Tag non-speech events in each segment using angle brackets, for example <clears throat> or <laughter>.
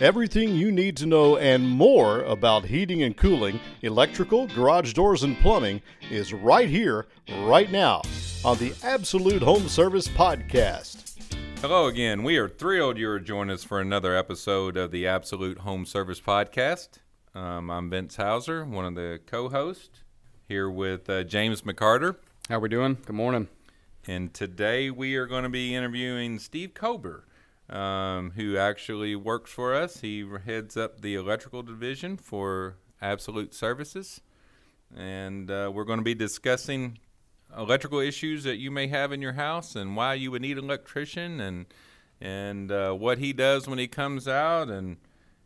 Everything you need to know and more about heating and cooling, electrical, garage doors, and plumbing is right here, right now, on the Absolute Home Service Podcast. Hello again. We are thrilled you are joining us for another episode of the Absolute Home Service Podcast. Um, I'm Vince Hauser, one of the co-hosts, here with uh, James McCarter. How are we doing? Good morning. And today we are going to be interviewing Steve Kober um, who actually works for us. He heads up the electrical division for Absolute Services. And uh, we're going to be discussing electrical issues that you may have in your house and why you would need an electrician and and uh, what he does when he comes out and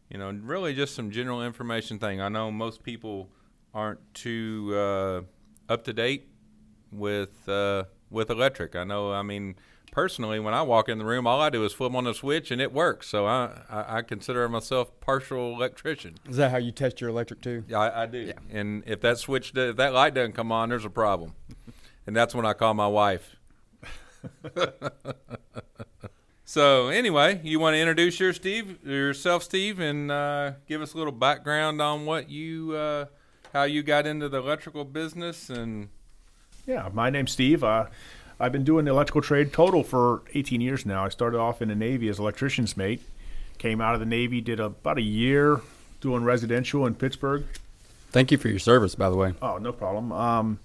you know really just some general information thing. I know most people aren't too uh, up to date with uh, with electric. I know. I mean, personally, when I walk in the room, all I do is flip on the switch and it works. So I, I, I consider myself partial electrician. Is that how you test your electric too? Yeah, I, I do. Yeah. And if that switch, if that light doesn't come on, there's a problem. <laughs> and that's when I call my wife. <laughs> so anyway, you want to introduce your Steve, yourself, Steve, and uh, give us a little background on what you, uh, how you got into the electrical business and. Yeah, my name's Steve. Uh, I've been doing the electrical trade total for 18 years now. I started off in the Navy as electrician's mate. Came out of the Navy, did a, about a year doing residential in Pittsburgh. Thank you for your service, by the way. Oh, no problem. Um,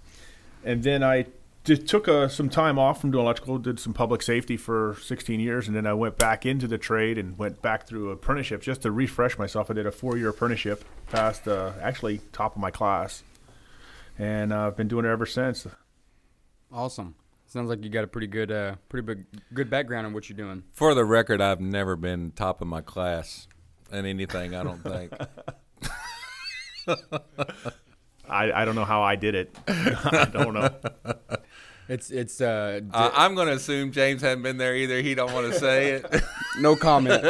and then I just took a, some time off from doing electrical, did some public safety for 16 years, and then I went back into the trade and went back through apprenticeship just to refresh myself. I did a four-year apprenticeship, passed uh, actually top of my class, and uh, I've been doing it ever since. Awesome. Sounds like you got a pretty good, uh, pretty big, good background on what you're doing. For the record, I've never been top of my class in anything. I don't think. <laughs> I, I don't know how I did it. <laughs> I don't know. <laughs> It's it's. Uh, di- uh, I'm going to assume James hadn't been there either. He don't want to say it. no comment.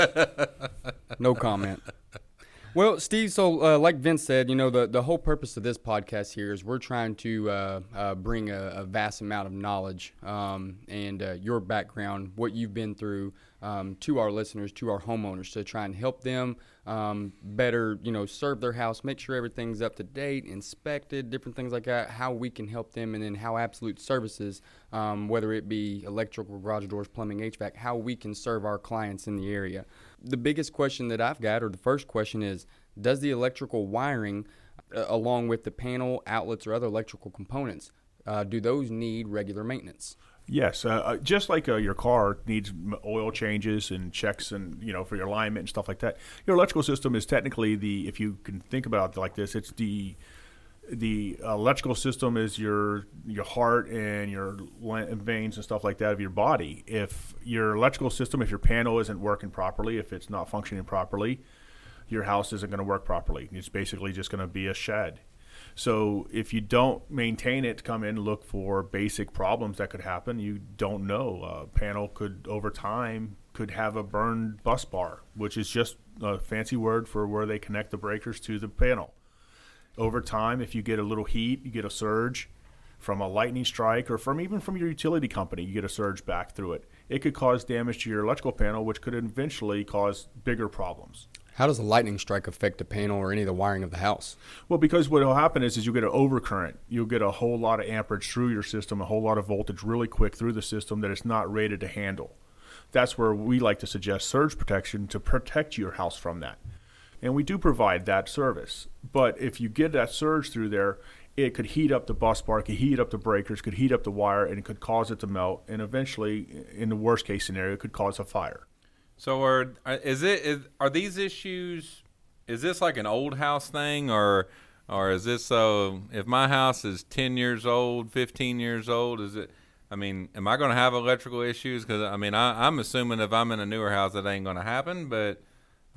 no comment. Well, Steve, so uh, like Vince said, you know, the, the whole purpose of this podcast here is we're trying to uh, uh, bring a, a, vast amount of knowledge um, and uh, your background, what you've been through, um, to our listeners, to our homeowners, to try and help them um, better, you know, serve their house, make sure everything's up to date, inspected, different things like that, how we can help them, and then how Absolute Services, um, whether it be electrical, garage doors, plumbing, HVAC, how we can serve our clients in the area the biggest question that I've got, or the first question is, does the electrical wiring, uh, along with the panel, outlets, or other electrical components, uh, do those need regular maintenance? Yes, uh, uh just like uh, your car needs oil changes and checks, and you know for your alignment and stuff like that. Your electrical system is technically the, if you can think about it like this, it's the the electrical system is your your heart and your veins and stuff like that of your body. If your electrical system, if your panel isn't working properly, if it's not functioning properly, your house isn't going to work properly. It's basically just going to be a shed. So if you don't maintain it, come in look for basic problems that could happen. You don't know. A panel could over time could have a burned bus bar, which is just a fancy word for where they connect the breakers to the panel over time, if you get a little heat, you get a surge from a lightning strike or from even from your utility company, you get a surge back through it. It could cause damage to your electrical panel, which could eventually cause bigger problems. How does a lightning strike affect the panel or any of the wiring of the house? Well, because what will happen is, is you get an overcurrent. You'll get a whole lot of amperage through your system, a whole lot of voltage really quick through the system that it's not rated to handle. That's where we like to suggest surge protection to protect your house from that and we do provide that service. But if you get that surge through there, it could heat up the bus bar, could heat up the breakers, could heat up the wire, and it could cause it to melt. And eventually, in the worst case scenario, it could cause a fire. So, are uh, is it is, are these issues? Is this like an old house thing, or or is this so? If my house is ten years old, fifteen years old, is it? I mean, am I going to have electrical issues? Because I mean, I, I'm assuming if I'm in a newer house, that ain't going to happen. But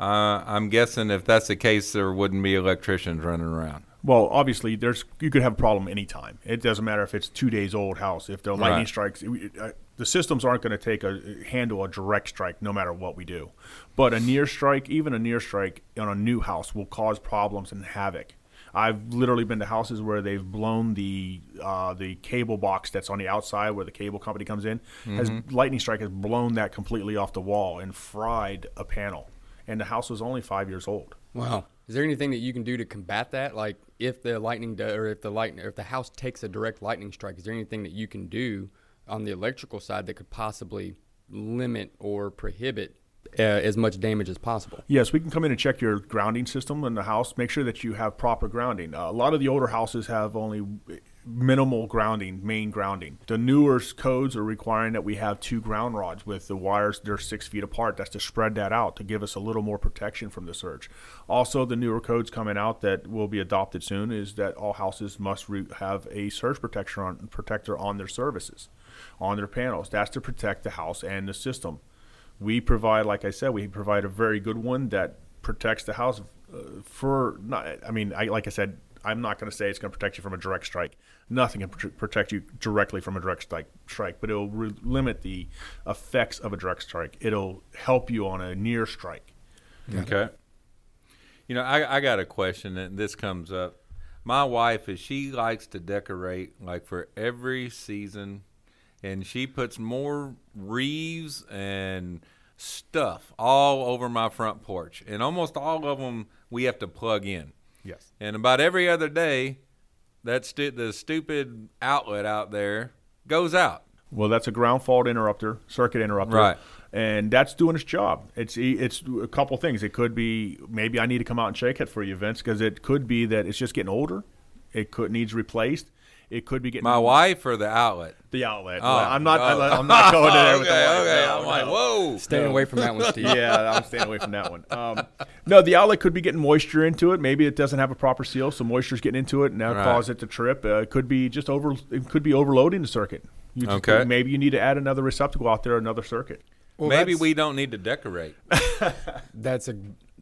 uh, I'm guessing if that's the case, there wouldn't be electricians running around. Well, obviously, there's you could have a problem anytime. It doesn't matter if it's two days old house. If the lightning right. strikes, uh, the systems aren't going to take a handle a direct strike no matter what we do. But a near strike, even a near strike on a new house, will cause problems and havoc. I've literally been to houses where they've blown the uh, the cable box that's on the outside where the cable company comes in. Mm-hmm. Has lightning strike has blown that completely off the wall and fried a panel and the house was only five years old. Wow. Is there anything that you can do to combat that? Like if the lightning do, or if the lightning if the house takes a direct lightning strike, is there anything that you can do on the electrical side that could possibly limit or prohibit uh, as much damage as possible? Yes, we can come in and check your grounding system in the house. Make sure that you have proper grounding. Uh, a lot of the older houses have only minimal grounding, main grounding. The newer codes are requiring that we have two ground rods with the wires they're six feet apart. That's to spread that out to give us a little more protection from the surge. Also, the newer codes coming out that will be adopted soon is that all houses must re- have a surge protector on protector on their services, on their panels. That's to protect the house and the system. We provide, like I said, we provide a very good one that protects the house uh, for not. I mean, I, like I said, I'm not going to say it's going to protect you from a direct strike. Nothing can pr- protect you directly from a direct strike, strike but it'll re- limit the effects of a direct strike. It'll help you on a near strike. Okay. You know, I, I got a question, and this comes up. My wife is she likes to decorate like for every season, and she puts more wreaths and stuff all over my front porch, and almost all of them we have to plug in. Yes. And about every other day, that stu- the stupid outlet out there goes out. Well, that's a ground fault interrupter, circuit interrupter, Right. And that's doing its job. It's it's a couple things. It could be maybe I need to come out and shake it for you, Vince, because it could be that it's just getting older. It could needs replaced. It could be getting My wife or the outlet? the outlet. Oh, I'm not. oh. I'm not going there with the okay, wife. okay. No, I'm like, whoa. Staying away from that one, <laughs> Steve. yeah, I'm staying away from that one. Um, no, the outlet could be getting moisture into it. Maybe it doesn't have a proper seal, so moisture's getting into it, and that Right. cause it to trip. Uh, it could be just over. It could be overloading the circuit. You just- Okay. Maybe you need to add another receptacle out there, another circuit. Well, Maybe we don't need to decorate. <laughs> That's a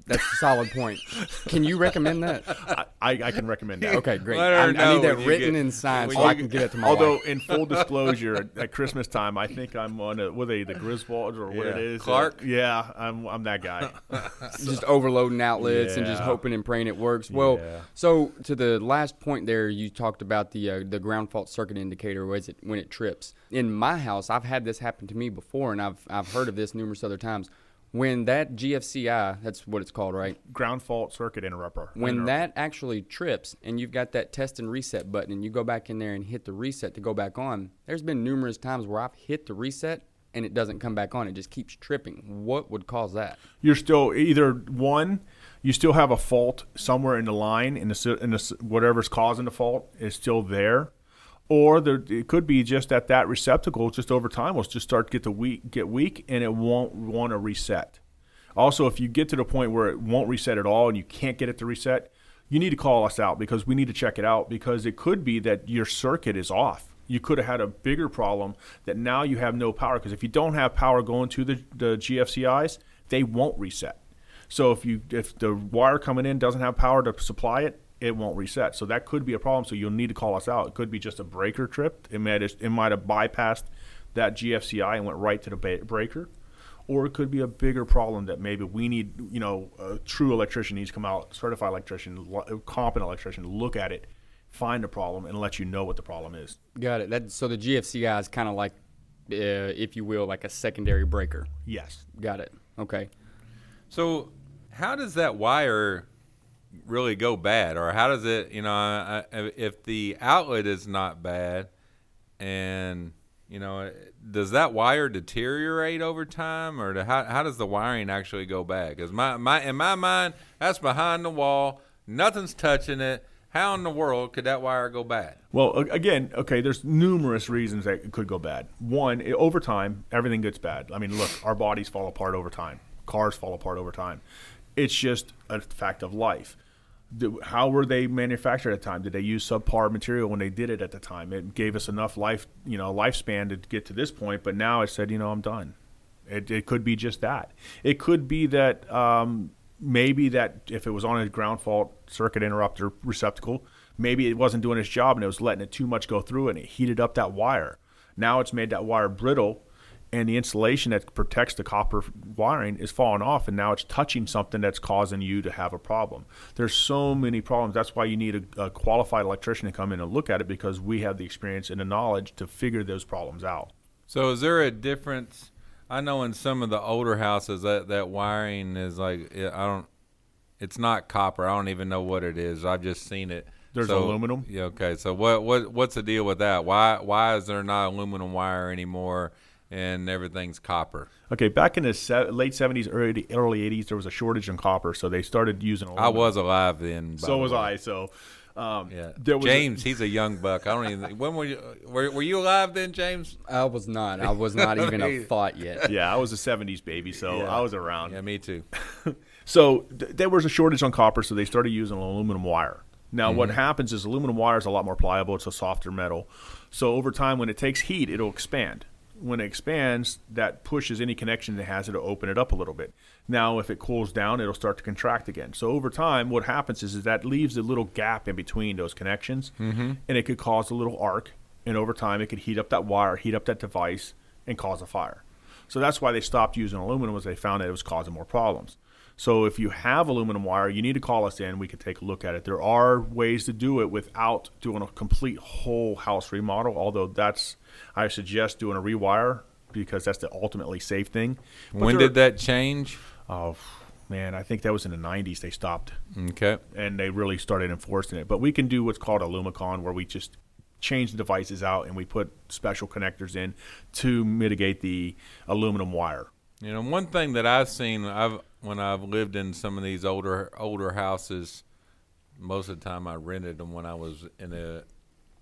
that's a solid point. Can you recommend that? I, I, I can recommend that. Okay, great. I, I need that written get- and signed so you I can get it to my Although, wife. in full disclosure, at, at Christmas time, I think I'm on a, what are they, the Griswolds or what it Yeah. is. Clark? Uh, yeah, I'm, I'm that guy. <laughs> just overloading outlets and just hoping and praying it works. Well, Yeah. so to the last point there, you talked about the uh, the ground fault circuit indicator was it when it trips. In my house, I've had this happen to me before, and I've I've heard of this numerous other times. When that GFCI, that's what it's called, right? Ground fault circuit interrupter. When Interrupt- that actually trips and you've got that test and reset button and you go back in there and hit the reset to go back on, there's been numerous times where I've hit the reset and it doesn't come back on. It just keeps tripping. What would cause that? you're still either one, you still have a fault somewhere in the line, in the in the whatever's causing the fault is still there, or there it could be just that that receptacle just over time will just start to get the weak get weak and it won't want to reset. Also, if you get to the point where it won't reset at all and you can't get it to reset, you need to call us out because we need to check it out because it could be that your circuit is off. You could have had a bigger problem that now you have no power because if you don't have power going to the, the GFCIs, they won't reset. So if you if the wire coming in doesn't have power to supply it, it won't reset. So that could be a problem. So you'll need to call us out. It could be just a breaker trip. It might it might have bypassed that GFCI and went right to the ba- breaker, or it could be a bigger problem that maybe we need. You know, a true electrician needs to come out, certified electrician, lo- competent electrician, look at it, find the problem, and let you know what the problem is. Got it. That so the GFCI is kind of like, uh, if you will, like a secondary breaker. Yes. Got it. Okay. So, how does that wire really go bad, or how does it? You know, I, if the outlet is not bad, and you know, does that wire deteriorate over time, or how how does the wiring actually go bad? Because my my in my mind, that's behind the wall, nothing's touching it. How in the world could that wire go bad? Well, again, okay, there's numerous reasons that it could go bad. One, over time, everything gets bad. I mean, look, our bodies fall apart over time. Cars fall apart over time. It's just a fact of life. How were they manufactured at the time? Did they use subpar material when they did it at the time? It gave us enough life, you know, lifespan to get to this point. But now it said, you know, I'm done. It, it could be just that. It could be that um, maybe that if it was on a ground fault circuit interrupter receptacle, maybe it wasn't doing its job and it was letting it too much go through and it heated up that wire. Now it's made that wire brittle and the insulation that protects the copper wiring is falling off and now it's touching something that's causing you to have a problem. There's so many problems. That's why you need a, a qualified electrician to come in and look at it because we have the experience and the knowledge to figure those problems out. So is there a difference I know in some of the older houses that that wiring is like I don't. It's not copper. I don't even know what it is. I've just seen it. There's So- aluminum. Yeah. Okay. So what what what's the deal with that? Why why is there not aluminum wire anymore and everything's copper? Okay, back in the se- late '70s, early early '80s, there was a shortage in copper, so they started using. Aluminum. I was alive then. by So the was way. I. So, um, Yeah. there was a- James, he's a young buck. I don't even. When were you? Were, were you alive then, James? I was not. I was not <laughs> even a thought yet. yeah, I was a '70s baby, so Yeah. I was around. Yeah, me too. <laughs> So th- there was a shortage on copper, so they started using aluminum wire. Now, what Mm-hmm. happens is aluminum wire is a lot more pliable. It's a softer metal. So over time, when it takes heat, it'll expand. When it expands, that pushes any connection it has it to open it up a little bit. Now, if it cools down, it'll start to contract again. So over time, what happens is, is that leaves a little gap in between those connections, Mm-hmm. and it could cause a little arc. And over time, it could heat up that wire, heat up that device, and cause a fire. So that's why they stopped using aluminum, was they found that it was causing more problems. So if you have aluminum wire, you need to call us in. We could take a look at it. There are ways to do it without doing a complete whole house remodel. Although that's, I suggest doing a rewire because that's the ultimately safe thing. But when did that change? Oh man, I think that was in the '90s. They stopped Okay. and they really started enforcing it. But we can do what's called AlumiConn, where we just change the devices out and we put special connectors in to mitigate the aluminum wire. You know, one thing that I've seen, I've when I've lived in some of these older older houses, most of the time I rented them when I was in the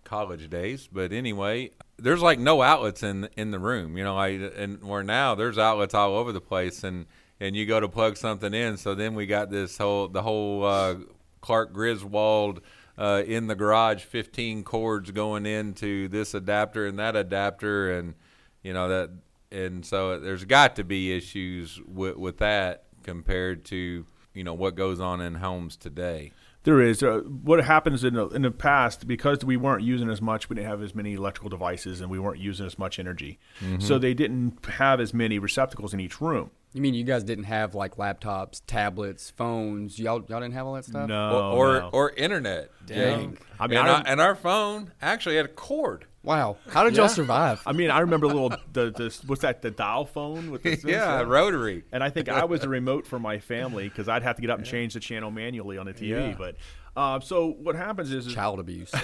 college days. But anyway, there's like no outlets in in the room. You know, like and where now there's outlets all over the place, and and you go to plug something in. So then we got this whole the whole uh, Clark Griswold. Uh, in the garage, 15 cords going into this adapter and that adapter, and you know that and so there's got to be issues with with that compared to you know what goes on in homes today. There is uh, what happens in the, in the past because we weren't using as much. We didn't have as many electrical devices, and we weren't using as much energy. So they didn't have as many receptacles in each room. You mean you guys didn't have like laptops, tablets, phones? Y'all y'all didn't have all that stuff? No, or or, no. or internet. you know? Dang. I mean, and, I our, and our phone actually had a cord. Wow. How did y'all survive? I mean, I remember the little the, the what's that the dial phone with the <laughs> yeah, rotary. And I think I was the remote for my family because I'd have to get up and change the channel manually on the TV. Yeah. But uh, so what happens is, is Child abuse. <laughs>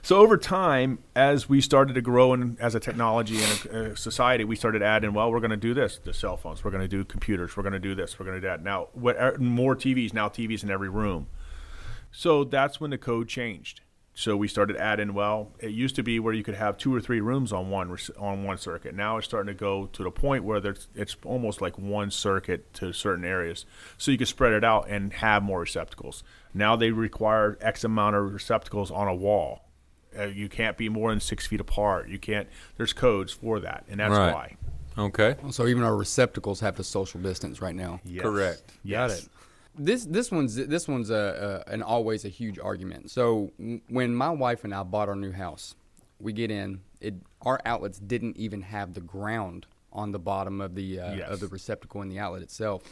So over time, as we started to grow and as a technology and a, a society, we started adding. Well, we're going to do this: the cell phones. We're going to do computers. We're going to do this. We're going to do that. Now, what more TVs? Now TVs in every room. So that's when the code changed. So we started adding. Well, it used to be where you could have two or three rooms on one on one circuit. Now it's starting to go to the point where there's, it's almost like one circuit to certain areas. So you can spread it out and have more receptacles. Now they require X amount of receptacles on a wall. Uh, you can't be more than six feet apart. You can't. There's codes for that, and that's Right. why. Okay, so even our receptacles have to social distance right now. Yes. Correct. Yes. Got it. This this one's this one's a, a an always a huge argument. So when my wife and I bought our new house, we get in. It our outlets didn't even have the ground on the bottom of the uh, Yes. of the receptacle in the outlet itself.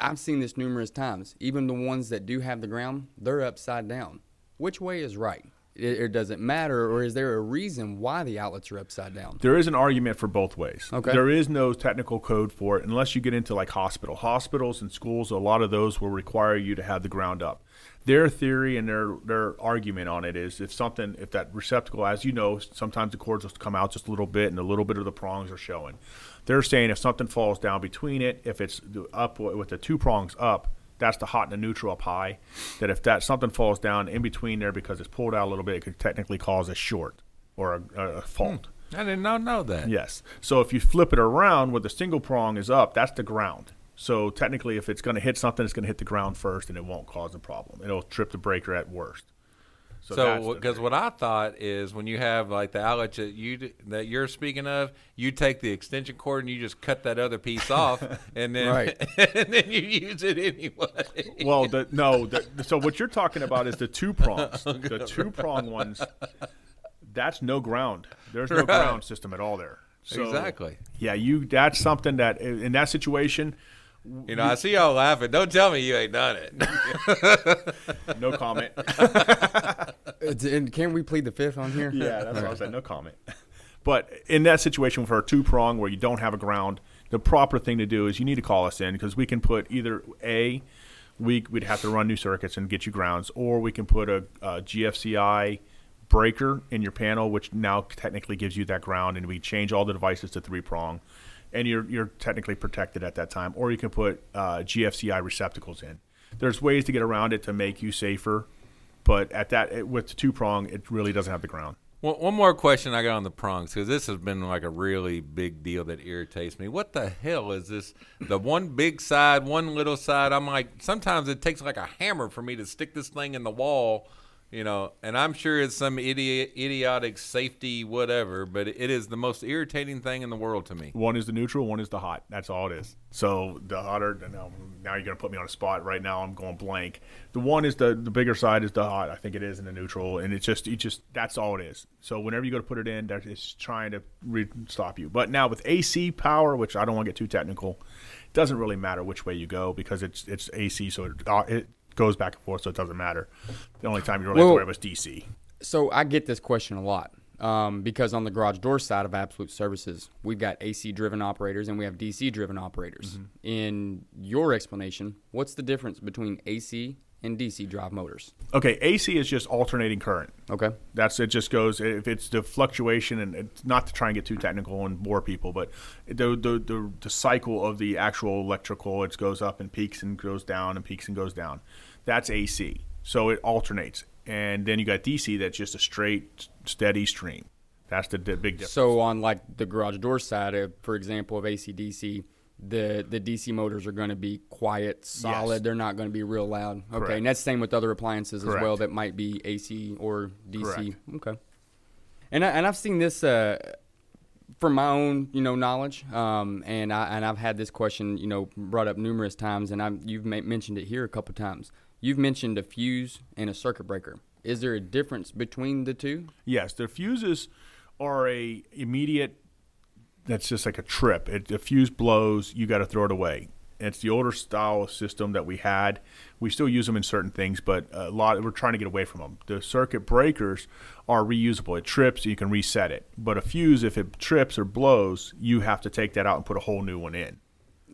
I've seen this numerous times. Even the ones that do have the ground, they're upside down. Which way is right? It, or does it matter, or is there a reason why the outlets are upside down? There is an argument for both ways. Okay. There is no technical code for it unless you get into like hospital. Hospitals and schools, a lot of those will require you to have the ground up. Their theory and their their argument on it is if something if that receptacle, as you know, sometimes the cords will come out just a little bit and a little bit of the prongs are showing. They're saying if something falls down between it, if it's up with the two prongs up, that's the hot and the neutral up high. That if that something falls down in between there because it's pulled out a little bit, it could technically cause a short or a, a fault. Hmm. I did not know that. Yes. So if you flip it around where the single prong is up, that's the ground. So technically, if it's going to hit something, it's going to hit the ground first, and it won't cause a problem. It'll trip the breaker at worst. So, because what I thought is when you have like the outlet that you that you're speaking of, you take the extension cord and you just cut that other piece off, <laughs> and then Right. <laughs> and then you use it anyway. well, the, no. The, so what you're talking about is the two prongs. <laughs> Oh, the two prong ones. That's no ground. There's no Right. ground system at all there. So, exactly. Yeah, you. That's something that in that situation, You know, I see y'all laughing. Don't tell me you ain't done it. <laughs> no comment. <laughs> And can we plead the fifth on here? Yeah, that's what I was saying. No comment. But in that situation for a two prong where you don't have a ground, the proper thing to do is you need to call us in because we can put either a we would have to run new circuits and get you grounds, or we can put a, a GFCI breaker in your panel, which now technically gives you that ground, and we change all the devices to three prong, and you're you're technically protected at that time. Or you can put uh, GFCI receptacles in. There's ways to get around it to make you safer, but at that with the two prong, it really doesn't have the ground. One, one more question I got on the prongs because this has been like a really big deal that irritates me. What the hell is this? The one big side, one little side. I'm like, sometimes it takes like a hammer for me to stick this thing in the wall you know, and I'm sure it's some idiot, idiotic safety whatever, but it is the most irritating thing in the world to me. One is the neutral, one is the hot. That's all it is. So the hotter, now, um, now you're going to put me on a spot. Right now, I'm going blank. The one is the the bigger side is the hot. I think it is in the neutral, and it's just it just that's all it is. So whenever you go to put it in, it's trying to re- stop you. But now with AC power, which I don't want to get too technical, doesn't really matter which way you go because it's it's AC, so it, it goes back and forth, so it doesn't matter. The only time you really well, have to worry about is DC. So I get this question a lot um, because on the garage door side of Absolute Services, we've got AC driven operators and we have DC driven operators. Mm-hmm. In your explanation, what's the difference between AC and DC drive motors? Okay, AC is just alternating current. Okay, that's it. Just goes if it's the fluctuation, and it's not to try and get too technical and bore people, but the the the, the cycle of the actual electrical, it goes up and peaks and goes down and peaks and goes down. That's AC. So it alternates. And then you got DC that's just a straight, steady stream. That's the, the big difference. So on like the garage door side, of, for example, of AC/DC, the the DC motors are going to be quiet, solid. Yes. They're not going to be real loud. Okay, Correct. and that's the same with other appliances Correct. as well that might be AC or DC. Correct. Okay. And I, and I've seen this uh, from my own you know knowledge, um, and I and I've had this question you know brought up numerous times, and I you've ma- mentioned it here a couple times. You've mentioned a fuse and a circuit breaker. Is there a difference between the two? Yes, the fuses are a immediate. That's just like a trip. It, the fuse blows, you got to throw it away. It's the older style system that we had. We still use them in certain things, but a lot we're trying to get away from them. The circuit breakers are reusable. It trips, you can reset it. But a fuse, if it trips or blows, you have to take that out and put a whole new one in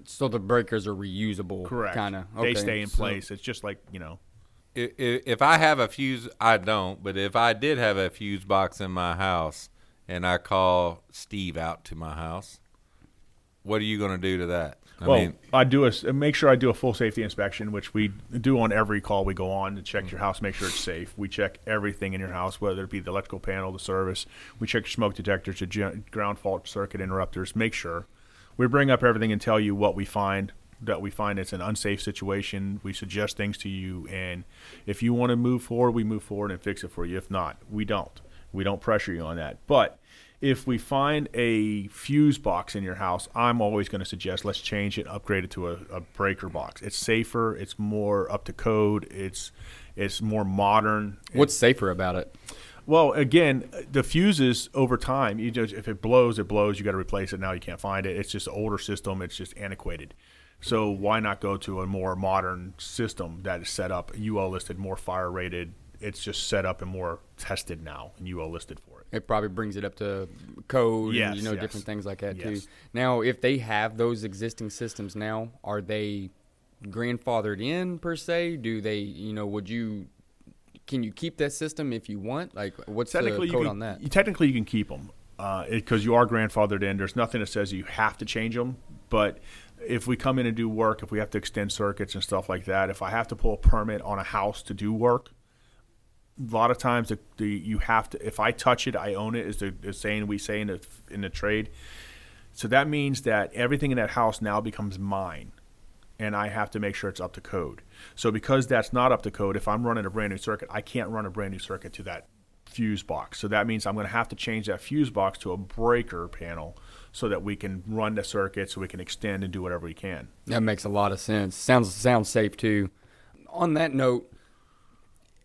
so the breakers are reusable. Correct. Kind of. Okay. They stay in place. So, it's just like you know. If, if I have a fuse, I don't. But if I did have a fuse box in my house, and I call Steve out to my house, what are you going to do to that? I well, mean, I do a make sure I do a full safety inspection, which we do on every call we go on to check your house, make sure it's safe. We check everything in your house, whether it be the electrical panel, the service. We check your smoke detectors, your ground fault circuit interrupters. Make sure we bring up everything and tell you what we find that we find it's an unsafe situation. We suggest things to you, and if you want to move forward, we move forward and fix it for you. If not, we don't. We don't pressure you on that. But if we find a fuse box in your house, I'm always going to suggest let's change it, upgrade it to a, a breaker box. It's safer. It's more up to code. It's it's more modern. What's safer about it? Well, again, the fuses over time, you just if it blows, it blows. You got to replace it. Now you can't find it. It's just an older system. It's just antiquated. So why not go to a more modern system that is set up, UL listed, more fire rated? It's just set up and more tested now, and UL listed for it. It probably brings it up to code yes, and you know yes. different things like that yes. too. Now, if they have those existing systems now, are they grandfathered in per se? Do they, you know, would you can you keep that system if you want? Like, what's the code can, on that? You, technically, you can keep them because uh, you are grandfathered in. There's nothing that says you have to change them. But if we come in and do work, if we have to extend circuits and stuff like that, if I have to pull a permit on a house to do work, a lot of times the, the you have to. If I touch it, I own it. Is the, the saying we say in the in the trade. So that means that everything in that house now becomes mine and I have to make sure it's up to code. So because that's not up to code, if I'm running a brand new circuit, I can't run a brand new circuit to that fuse box. So that means I'm going to have to change that fuse box to a breaker panel so that we can run the circuit so we can extend and do whatever we can. That makes a lot of sense. Sounds sounds safe too. On that note,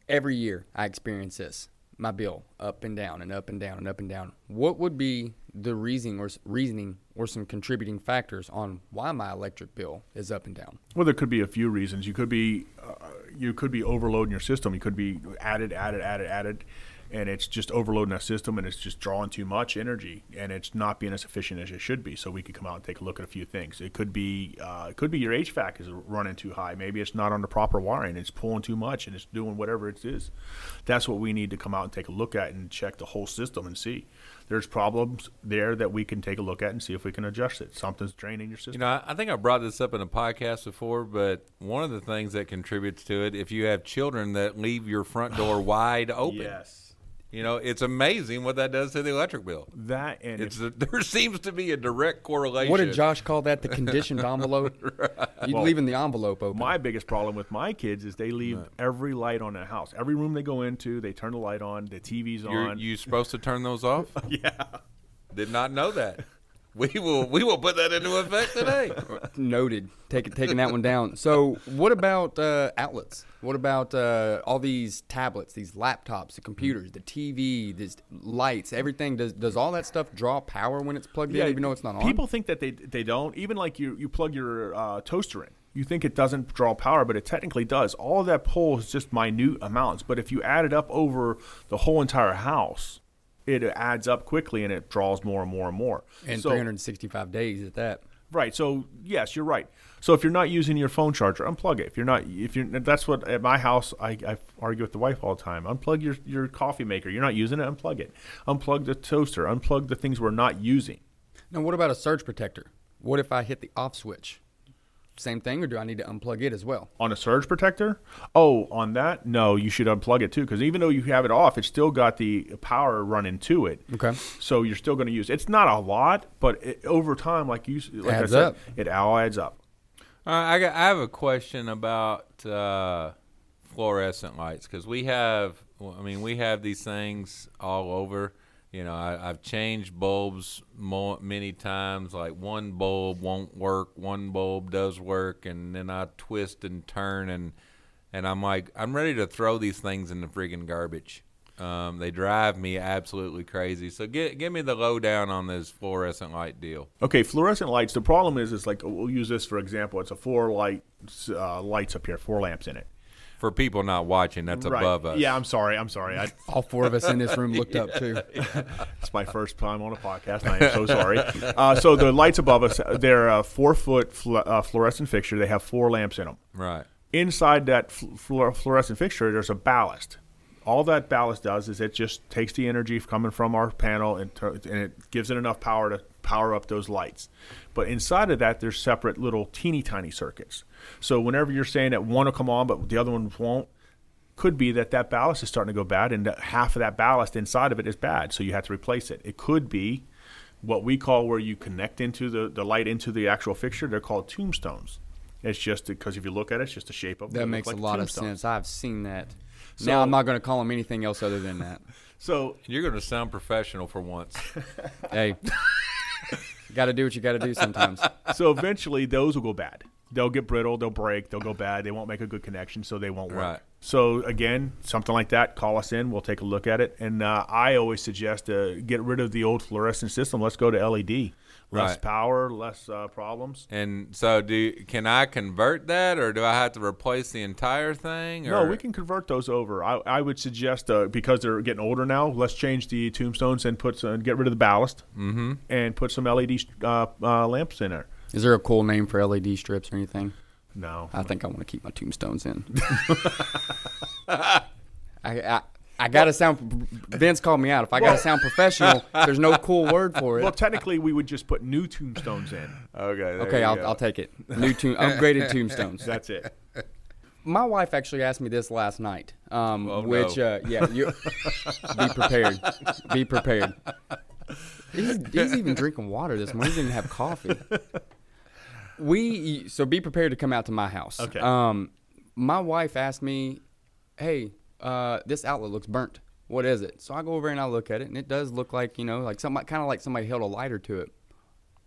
every year I experience this. My bill up and down and up and down and up and down. What would be the reasoning or reasoning or some contributing factors on why my electric bill is up and down? Well, there could be a few reasons. You could be uh, you could be overloading your system. You could be added, added, added, added. And it's just overloading our system and it's just drawing too much energy and it's not being as efficient as it should be. So we could come out and take a look at a few things. It could be uh, it could be your HVAC is running too high. Maybe it's not on the proper wiring. It's pulling too much and it's doing whatever it is. That's what we need to come out and take a look at and check the whole system and see. There's problems there that we can take a look at and see if we can adjust it. Something's draining your system. You know, I- I think I brought this up in a podcast before, but one of the things that contributes to it, if you have children that leave your front door <sighs> wide open, yes. You know, it's amazing what that does to the electric bill. That and It's a, <laughs> there seems to be a direct correlation. What did Josh call that? The conditioned <laughs> envelope. You Well, leaving the envelope open. My biggest problem with my kids is they leave every light on in the house. Every room they go into, they turn the light on, the TV's on. You're on. you supposed to turn those off? <laughs> yeah. Did not know that. We will we will put that into effect today. Noted. Take, taking that one down. So, what about uh, outlets? What about uh, all these tablets, these laptops, the computers, the TV, these lights, everything? Does does all that stuff draw power when it's plugged in, even though it's not on? People think that they they don't. Even like you you plug your uh, toaster in. You think it doesn't draw power, but it technically does. All of that pulls is just minute amounts. But if you add it up over the whole entire house, it adds up quickly and it draws more and more and more. and So- 365 days at that. Right. So yes, you're right. So if you're not using your phone charger, unplug it. If you're not, if you're, that's what at my house I, I argue with the wife all the time. Unplug your your coffee maker. You're not using it. Unplug it. Unplug the toaster. Unplug the things we're not using. Now, what about a surge protector? What if I hit the off switch? Same thing, or do I need to unplug it as well? On a surge protector? Oh, on that? No, you should unplug it too, because even though you have it off, it's still got the power running to it. Okay. So you're still going to use. It's not a lot, but it, over time, like you, like Adds I said, up. it all adds up. Uh, I got, I have a question about uh, fluorescent lights because we have, I mean, we have these things all over. You know, I, I've changed bulbs many times. Like one bulb won't work, one bulb does work, and then I twist and turn, and and I'm like, I'm ready to throw these things in the friggin' garbage. Um, they drive me absolutely crazy. So get, give me the lowdown on this fluorescent light deal. Okay, fluorescent lights. The problem is, is like we'll use this for example. It's a four light uh, lights up here, four lamps in it. For people not watching, that's Right. above us. Yeah, I'm sorry. I'm sorry. I, <laughs> All four of us in this room looked up too. <laughs> it's my first time on a podcast. I am so sorry. Uh, so the lights above us, they're a four foot fl- uh, fluorescent fixture. They have four lamps in them. Right. Inside that fl- fluor- fluorescent fixture, there's a ballast. All that ballast does is it just takes the energy coming from our panel and, and it gives it enough power to power up those lights. But inside of that, there's separate little teeny tiny circuits. So whenever you're saying that one will come on but the other one won't, could be that that ballast is starting to go bad and that half of that ballast inside of it is bad. So you have to replace it. It could be what we call where you connect into the, the light into the actual fixture. They're called tombstones. It's just because if you look at it, it's just the shape of. That makes like a lot of sense. I've seen that. So- now I'm not going to call them anything else other than that. <laughs> So You're going to sound professional for once. <laughs> hey, got to do what you got to do sometimes. so eventually those will go bad. They'll get brittle, they'll break, they'll go bad. They won't make a good connection, so they won't work. Right. So again, something like that, call us in. We'll take a look at it. And uh, I always suggest uh, get rid of the old fluorescent system. Let's go to LED. Less Right. power, less uh, problems. and so, do can I convert that, or do I have to replace the entire thing? Or? No, we can convert those over. I, I would suggest uh, because they're getting older now. Let's change the tombstones and put some, get rid of the ballast Mm-hmm. and put some LED uh, uh, lamps in there. Is there a cool name for LED strips or anything? No, I think I want to keep my tombstones in. <laughs> I, I, I got to sound. Vince called me out. If I got to sound professional, <laughs> there's no cool word for it. well, technically, we would just put new tombstones in. Okay. there okay, you I'll, go. I'll take it. New tomb, upgraded tombstones. That's it. My wife actually asked me this last night. Um, Oh, which, no. uh, yeah, you be prepared. Be prepared. He's, he's even drinking water this morning. He didn't have coffee. We so be prepared to come out to my house. Okay. Um, my wife asked me, "Hey, uh, this outlet looks burnt. What is it?" So I go over and I look at it, and it does look like you know, like somebody kind of like somebody held a lighter to it.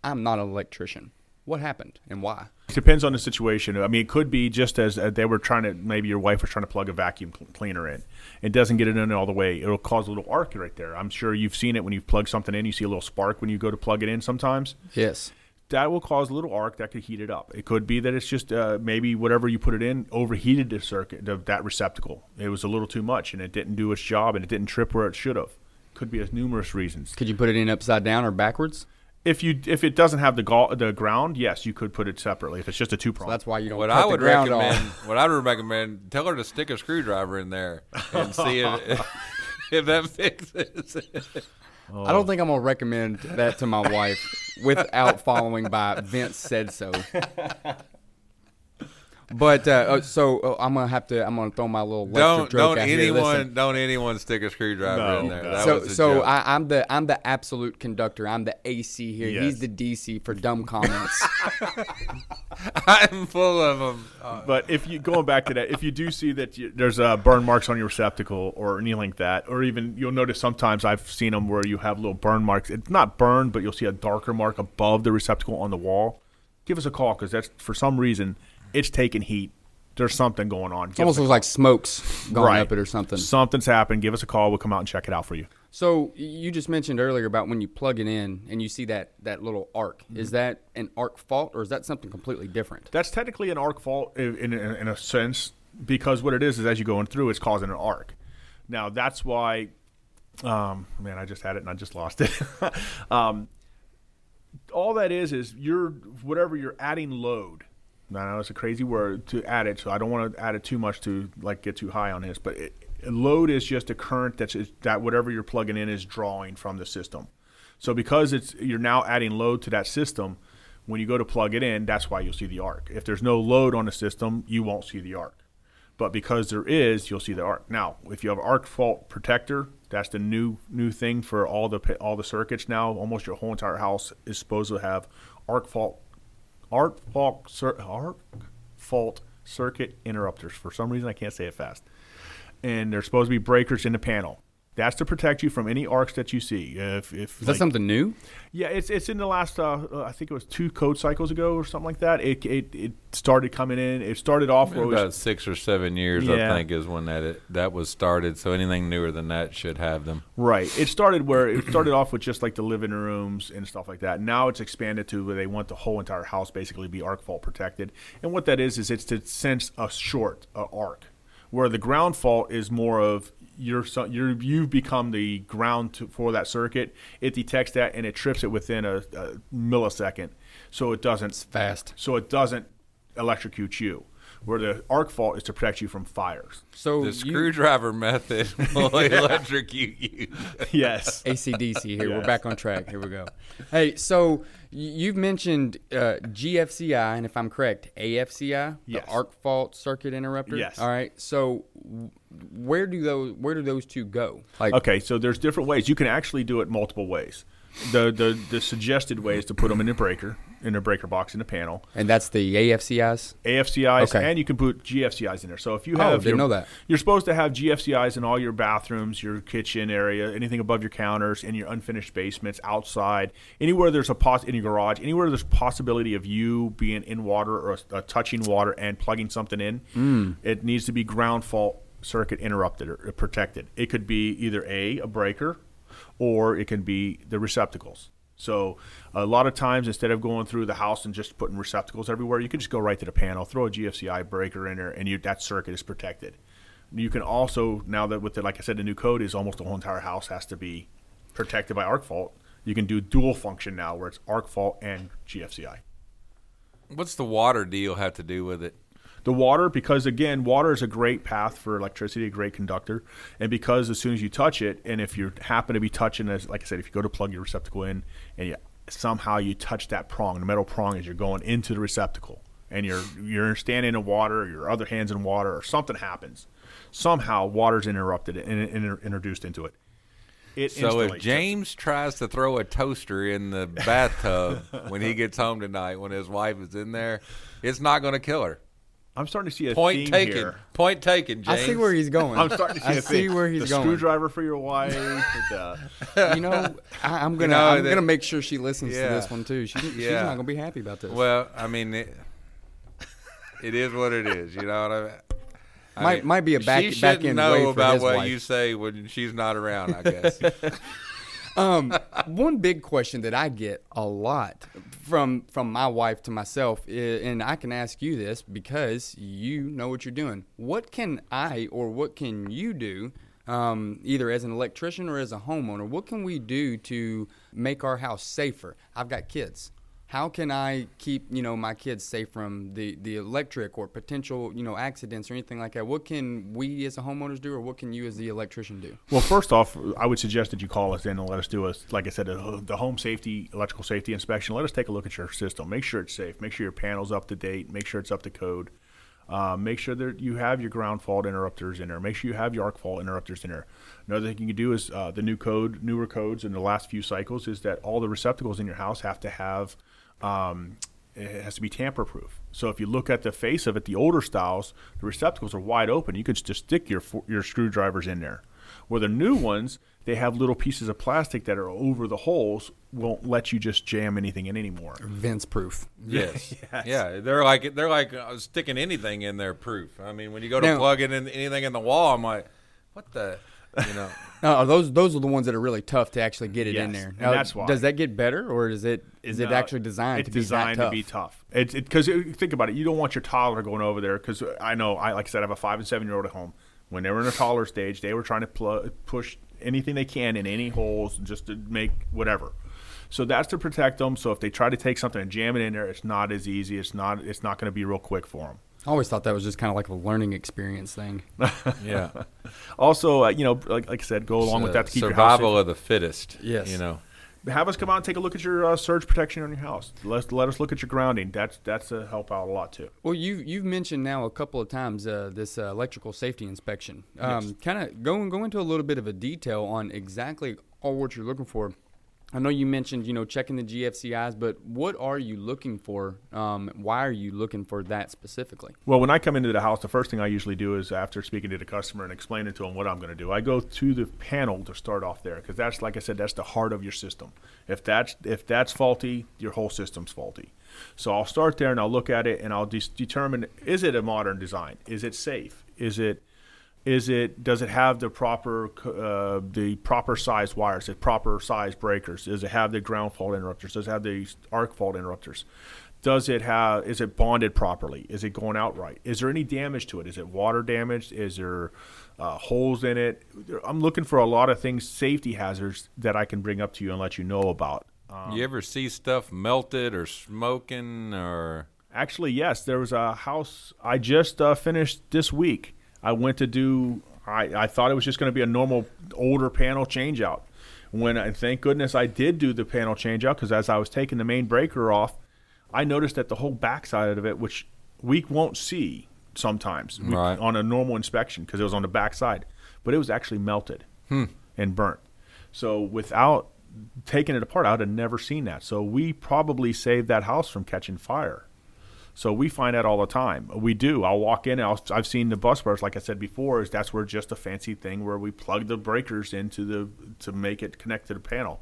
I'm not an electrician. What happened and why? Depends on the situation. I mean, it could be just as uh, they were trying to, maybe your wife was trying to plug a vacuum cl- cleaner in. It doesn't get it in all the way. It'll cause a little arc right there. I'm sure you've seen it when you plug something in. You see a little spark when you go to plug it in sometimes. Yes. That will cause a little arc that could heat it up. It could be that it's just uh, maybe whatever you put it in overheated the circuit of that receptacle. It was a little too much and it didn't do its job and it didn't trip where it should have. Could be numerous reasons. Could you put it in upside down or backwards? If you if it doesn't have the gall, the ground, yes, you could put it separately. If it's just a two prong, So that's why you don't What cut I the would ground recommend, off. <laughs> what I would recommend, tell her to stick a screwdriver in there and see if, <laughs> if that fixes <laughs> it. I don't think I'm gonna recommend that to my wife <laughs> without following by Vince said so. <laughs> But uh, uh, so uh, I'm gonna have to. I'm gonna throw my little Lester Don't joke don't out anyone Listen. don't anyone stick a screwdriver No, in there. no. That So was a so joke. I, I'm the I'm the absolute conductor. I'm the AC here. Yes. He's the DC for dumb comments. <laughs> I'm full of them. But if you going back to that, if you do see that you, there's uh, burn marks on your receptacle or anything like that, or even you'll notice sometimes I've seen them where you have little burn marks. It's not burned, but you'll see a darker mark above the receptacle on the wall. Give us a call because that's for some reason it's taking heat. There's something going on. It almost looks like smoke's going Right. up it or something. Something's happened. Give us a call. We'll come out and check it out for you. So you just mentioned earlier about when you plug it in and you see that that little arc. Is that an arc fault or is that something completely different? That's technically an arc fault in, in, in a sense because what it is is as you're going through, it's causing an arc. Now that's why, um, man, I just had it and I just lost it. <laughs> um, all that is is you're whatever you're adding load. I know it's a crazy word to add it, so I don't want to add it too much to like get too high on this. But it, load is just a current that's that whatever you're plugging in is drawing from the system. So because it's you're now adding load to that system, when you go to plug it in, that's why you'll see the arc. If there's no load on the system, you won't see the arc. But because there is, you'll see the arc. Now, if you have arc fault protector, that's the new new thing for all the all the circuits now. Almost your whole entire house is supposed to have arc fault arc fault cir- arc fault circuit interrupters. For some reason, I can't say it fast. And there's supposed to be breakers in the panel. That's to protect you from any arcs that you see. If, if Is that something new? yeah, it's it's in the last uh, uh, I think it was two code cycles ago or something like that. It it, it started coming in. It started off where it was About six or seven years, Yeah. I think, is when that it, that was started. So anything newer than that should have them. Right. It started where it started off with just like the living rooms and stuff like that. Now it's expanded to where they want the whole entire house basically be arc fault protected. And what that is is it's to sense a short, a arc, where the ground fault is more of you're so- you're you've become the ground to, for that circuit. It detects that and it trips it within a, a millisecond, so it doesn't Fast. so it doesn't electrocute you. Where the arc fault is to protect you from fires. So The you, screwdriver method <laughs> will electrocute you. Yes. ACDC here. We're back on track. Here we go. Hey, so y- you've mentioned uh, GFCI, and if I'm correct, AFCI, Yes. the arc fault circuit interrupter. Yes. All right. So where do those where do those two go? Like, Okay, so there's different ways. You can actually do it multiple ways. The the, the suggested way is to put them in a breaker, in a breaker box in a panel. and that's the AFCIs. AFCIs, Okay. and you can put GFCIs in there. So if you Oh, have, didn't your- know that. You're supposed to have GFCIs in all your bathrooms, your kitchen area, anything above your counters, in your unfinished basements, outside, anywhere there's a pos in your garage, anywhere there's possibility of you being in water or uh, touching water and plugging something in. Mm. It needs to be ground fault circuit interrupted or protected. It could be either a a breaker, or it can be the receptacles. So a lot of times, instead of going through the house and just putting receptacles everywhere, you can just go right to the panel, throw a GFCI breaker in there, and you, that circuit is protected. You can also now that with the like I said, the new code is almost the whole entire house has to be protected by arc fault. You can do dual function now, where it's arc fault and GFCI. What's the water deal have to do with it? The water, because again, water is a great path for electricity, a great conductor, and because as soon as you touch it, and if you happen to be touching, as like I said, if you go to plug your receptacle in, and you somehow you touch that prong, the metal prong, as you're going into the receptacle, and you're you're standing in water, your other hand's in water, or something happens, somehow water's interrupted and, and introduced into it. It So if James tries to throw a toaster in the bathtub when he gets home tonight, when his wife is in there, it's not going to kill her. I'm starting to see a Point theme taken. here. Point taken, James. I see where he's going. I'm starting to see I a see theme. where he's the going. screwdriver for your wife. the, You know, I, I'm gonna know, I'm that- gonna make sure she listens Yeah. to this one too. She, She's Yeah. not gonna be happy about this. Well, I mean, it, it is what it is. You know what I mean? I Might- mean, might be a back- she back shouldn't end know way for about his what wife. you say when she's not around. I guess. <laughs> um, one big question that I get a lot from from my wife to myself, i- and I can ask you this because you know what you're doing. What can I or what can you do, um, either as an electrician or as a homeowner? What can we do to make our house safer? I've got kids. How can I keep you know my kids safe from the, the electric or potential you know accidents or anything like that? What can we as a homeowners do, or what can you as the electrician do? Well, first off, I would suggest that you call us in and let us do a, like I said, a, the home safety, electrical safety inspection. Let us take a look at your system. Make sure it's safe. Make sure your panel's up to date. Make sure it's up to code. Uh, make sure that you have your ground fault interrupters in there. Make sure you have your arc fault interrupters in there. Another thing you can do is uh, the new code, newer codes in the last few cycles is that all the receptacles in your house have to have um, it has to be tamper proof. So if you look at the face of it, the older styles, the receptacles are wide open. You could just stick your your screwdrivers in there. Where the new ones, they have little pieces of plastic that are over the holes, won't let you just jam anything in anymore. Vince proof. <laughs> Yes. Yeah, they're like they're like uh, sticking anything in there proof. I mean, when you go to Now- plug it in anything in the wall, I'm like, what the, you know. <laughs> No, those those are the ones that are really tough to actually get it in Yes, there. and Now, that's why. Does that get better, or is it is it actually designed it's to be designed tough? to be tough. It's because uh, think about it. You don't want your toddler going over there because uh, I know I like I said I have a five and seven year old at home. When they were in a toddler stage, they were trying to pl- push anything they can in any holes just to make whatever. So that's to protect them. So if they try to take something and jam it in there, it's not as easy. It's not. It's not going to be real quick for them. I always thought that was just kind of like a learning experience thing. <laughs> Yeah. Also, uh, you know, like, like I said, go along with Uh, that to keep your house survival safe. of the fittest. Yes. You know. have us come out and take a look at your uh, surge protection on your house. Let let us look at your grounding. That's that's a help out a lot too. Well, you you've mentioned now a couple of times uh, this uh, electrical safety inspection. Um, Kind of go go into a little bit of a detail on exactly all what you're looking for. I know you mentioned you know checking the GFCIs, but what are you looking for? Um, why are you looking for that specifically? Well, when I come into the house, the first thing I usually do is after speaking to the customer and explaining to them what I'm going to do, I go to the panel to start off there because that's like I said, that's the heart of your system. If that's if that's faulty, your whole system's faulty. So I'll start there and I'll look at it and I'll de- determine is it a modern design? Is it safe? Is it is it does it have the proper uh, the proper size wires the proper size breakers? Does it have the ground fault interrupters? Does it have the arc fault interrupters? Does it have is it bonded properly? Is it going out right? Is there any damage to it? Is it water damaged? Is there uh, holes in it? I'm looking for a lot of things safety hazards that i can bring up to you and let you know about. You ever see stuff melted or smoking or? Actually, yes. There was a house I just uh, finished this week. I went to do. I, I thought it was just going to be a normal older panel change out. When I thank goodness I did do the panel change out because as I was taking the main breaker off, I noticed that the whole backside of it, which we won't see sometimes we- Right. on a normal inspection because it was on the backside, but it was actually melted hmm. and burnt. So without taking it apart, I would have never seen that. So we probably saved that house from catching fire. So we find that all the time. We do. I'll walk in. I'll, I've seen the bus bars, like I said before, is that's where just a fancy thing where we plug the breakers into the to make it connect to the panel,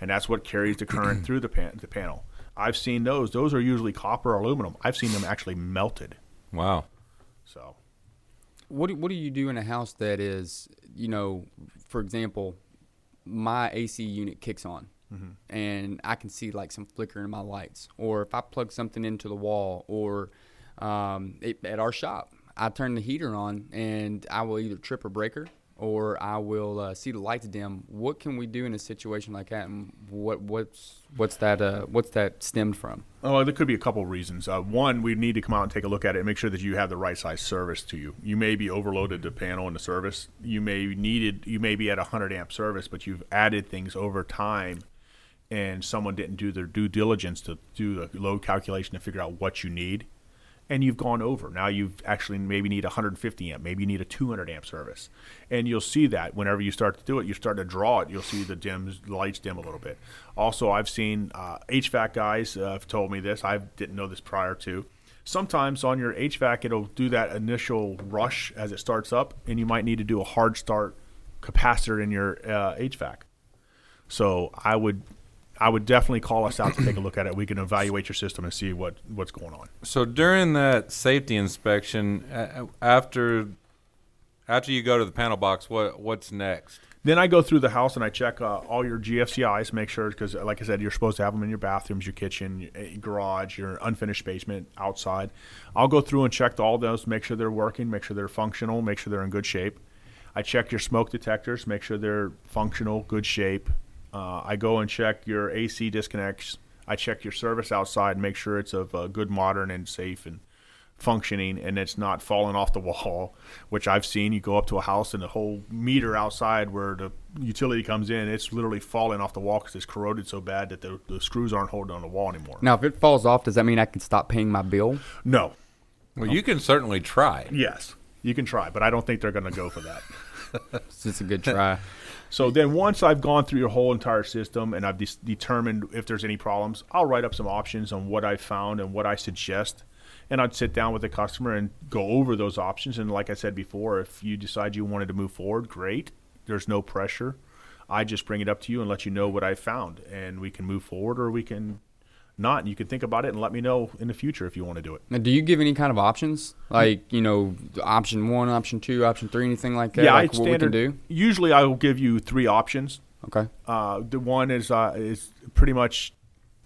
and that's what carries the current <clears throat> through the pan, the panel. I've seen those. Those are usually copper or aluminum. I've seen them actually melted. wow. So What do, what do you do in a house that is, you know, for example, my AC unit kicks on and I can see like some flicker in my lights, or if I plug something into the wall, or um, it, at our shop, I turn the heater on and I will either trip a breaker or I will uh, see the lights dim. What can we do in a situation like that, and what what's what's that uh, what's that stemmed from? Oh, there could be a couple of reasons. Uh, one, we need to come out and take a look at it and make sure that you have the right size service to you. You may be overloaded the panel and the service. You may needed. You may be at a hundred amp service, but you've added things over time, and someone didn't do their due diligence to do the load calculation to figure out what you need, and you've gone over. Now you've actually maybe need 150 amp, maybe you need a 200 amp service, and you'll see that whenever you start to do it, you start to draw it. You'll see the dims, the lights dim a little bit. Also, I've seen uh, HVAC guys uh, have told me this. I didn't know this prior to. Sometimes on your HVAC, it'll do that initial rush as it starts up, and you might need to do a hard start capacitor in your uh, HVAC. So I would, I would definitely call us out to take a look at it. We can evaluate your system and see what what's going on. So during that safety inspection, uh, after after you go to the panel box, what what's next? Then I go through the house and I check uh, all your GFCIs, make sure because, like I said, you're supposed to have them in your bathrooms, your kitchen, your eh, garage, your unfinished basement, outside. I'll go through and check all those, make sure they're working, make sure they're functional, make sure they're in good shape. I check your smoke detectors, make sure they're functional, good shape. Uh, I go and check your AC disconnects. I check your service outside, make sure it's of uh, good, modern, and safe and functioning and it's not falling off the wall, which I've seen. You go up to a house and the whole meter outside where the utility comes in, it's literally falling off the wall because it's corroded so bad that the, the screws aren't holding on the wall anymore. Now, if it falls off, does that mean I can stop paying my bill? No. Well, you can certainly try. Yes, you can try, but I don't think they're going to go for that. <laughs> It's just a good try. So then once I've gone through your whole entire system and I've de- determined if there's any problems, I'll write up some options on what I found and what I suggest. And I'd sit down with the customer and go over those options. And like I said before, if you decide you wanted to move forward, great. There's no pressure. I just bring it up to you and let you know what I found. And we can move forward or we can not. You can think about it and let me know in the future if you want to do it. Now, do you give any kind of options, like you know, option one, option two, option three, anything like that? yeah, like I standard, do. Usually I will give you three options. Okay. Uh, the one is uh, is pretty much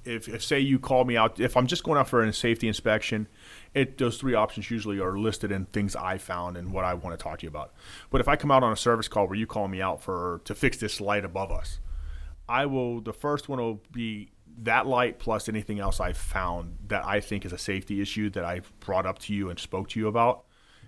if, if say you call me out if I'm just going out for a safety inspection, it those three options usually are listed in things I found and what I want to talk to you about. But if I come out on a service call where you call me out for to fix this light above us, I will the first one will be that light plus anything else I found that I think is a safety issue that I've brought up to you and spoke to you about.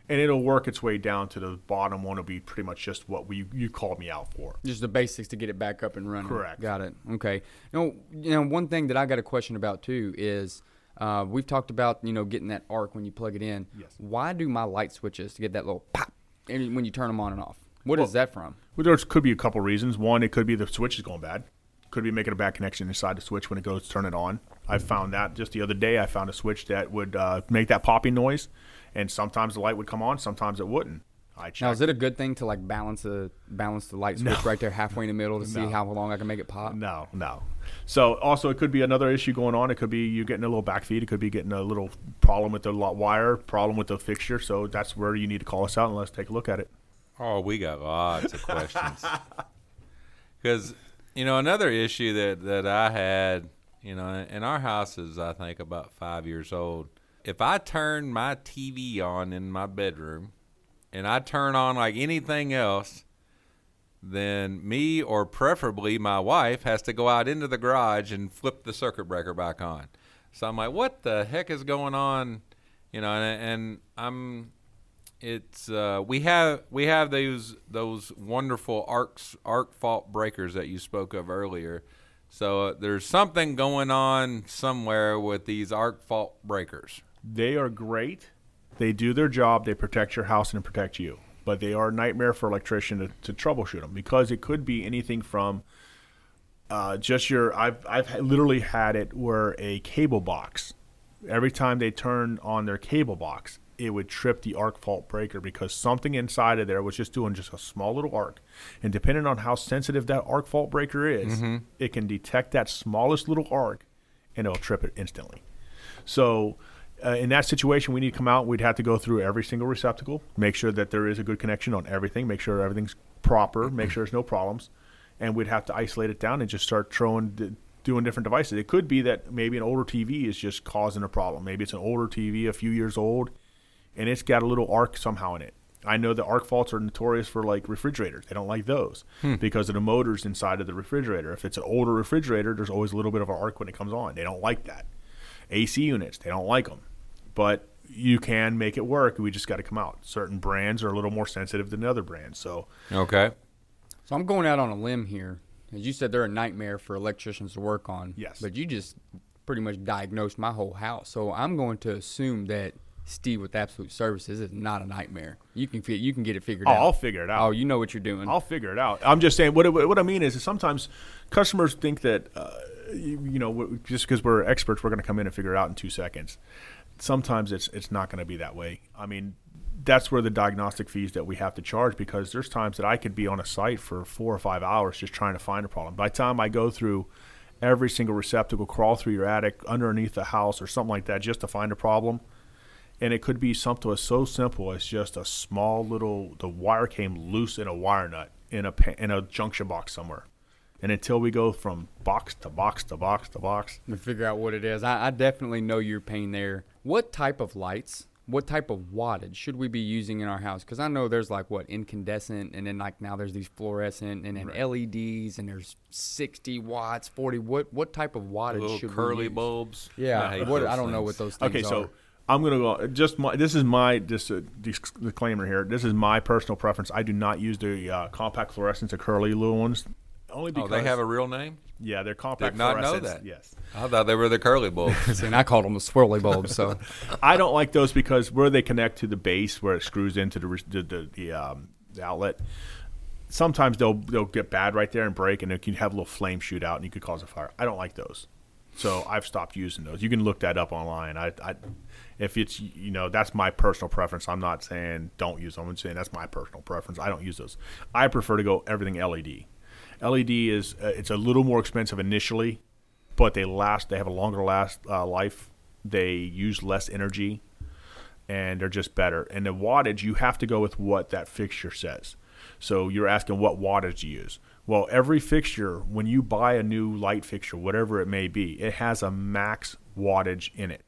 And it'll work its way down to the bottom one will be pretty much just what we you called me out for. Just the basics to get it back up and running. Correct. Got it. Okay. Know, you know, one thing that I got a question about too is uh, we've talked about you know getting that arc when you plug it in. Yes. Why do my light switches to get that little pop when you turn them on and off? What is that from? Well, there could be a couple reasons. One, it could be the switch is going bad. Could be making a bad connection inside the switch when it goes to turn it on. I found that just the other day. I found a switch that would uh, make that popping noise, and sometimes the light would come on, sometimes it wouldn't. I checked. Now, is it a good thing to like balance the balance the light switch right there halfway in the middle to see <laughs> how long I can make it pop? No, no. So also it could be another issue going on. It could be you getting a little backfeed. It could be getting a little problem with the wire, problem with the fixture. So that's where you need to call us out and let's take a look at it. Oh, we got lots of questions. <laughs> Because you know another issue that that I had, you know, and our house is I think about five years old. If I turn my TV on in my bedroom, and I turn on like anything else, then me or preferably my wife has to go out into the garage and flip the circuit breaker back on. So I'm like, what the heck is going on? You know, and, and I'm it's uh, we have we have those those wonderful arcs arc fault breakers that you spoke of earlier. So uh, there's something going on somewhere with these arc fault breakers. They are great. They do their job. They protect your house and protect you. But they are a nightmare for electrician to, to troubleshoot them because it could be anything from uh, just your. I've I've literally had it where a cable box. Every time they turn on their cable box, it would trip the arc fault breaker because something inside of there was just doing just a small little arc. And depending on how sensitive that arc fault breaker is, it can detect that smallest little arc and it'll trip it instantly. So, uh, in that situation, we need to come out. We'd have to go through every single receptacle, make sure that there is a good connection on everything, make sure everything's proper, make sure there's no problems, and we'd have to isolate it down and just start throwing, d- doing different devices. It could be that maybe an older TV is just causing a problem. Maybe it's an older TV, a few years old, and it's got a little arc somehow in it. I know the arc faults are notorious for like refrigerators. They don't like those hmm. because of the motors inside of the refrigerator. If it's an older refrigerator, there's always a little bit of an arc when it comes on. They don't like that. AC units, they don't like them. But you can make it work. We just got to come out. Certain brands are a little more sensitive than other brands. So Okay. So I'm going out on a limb here. As you said, they're a nightmare for electricians to work on. Yes. But you just pretty much diagnosed my whole house. So I'm going to assume that Steve with Absolute Services is not a nightmare. You can fi- you can get it figured oh, out. I'll figure it out. Oh, you know what you're doing. I'll figure it out. I'm just saying what it- what I mean is, sometimes customers think that uh, you, you know just because we're experts, we're going to come in and figure it out in two seconds. Sometimes it's it's not going to be that way. I mean, that's where the diagnostic fees that we have to charge because there's times that I could be on a site for four or five hours just trying to find a problem. By the time I go through every single receptacle, crawl through your attic, underneath the house, or something like that, just to find a problem. And it could be something so simple as just a small little the wire came loose in a wire nut in a in a junction box somewhere. And until we go from box to box to box to box, to figure out what it is. I, I definitely know your pain there. What type of lights, what type of wattage should we be using in our house? Because I know there's like what incandescent, and then like now there's these fluorescent, and then LEDs, and there's 60 watts, 40. What what type of wattage Little should we curly use? bulbs. Yeah, hate what I don't know what those things Okay, are. So I'm gonna go. Just my. This is my just a dis- disclaimer here. This is my personal preference. I do not use the uh, compact fluorescents, the curly little ones. Only because Oh, because they have a real name? yeah, they're compact Did not know that. Yes, I thought they were the curly bulbs. <laughs> See, and I called them the swirly bulbs. So <laughs> I don't like those because where they connect to the base, where it screws into the the, the, the, um, the outlet. Sometimes they'll they'll get bad right there and break, and it can have a little flame shoot out, and you could cause a fire. I don't like those, so I've stopped using those. You can look that up online. I, I if it's you know that's my personal preference. I'm not saying don't use them. I'm saying that's my personal preference. I don't use those. I prefer to go everything LED. LED is uh, it's a little more expensive initially, but they last. They have a longer last uh, life. They use less energy, and they're just better. And the wattage you have to go with what that fixture says. So you're asking what wattage to use. Well, every fixture, when you buy a new light fixture, whatever it may be, it has a max wattage in it.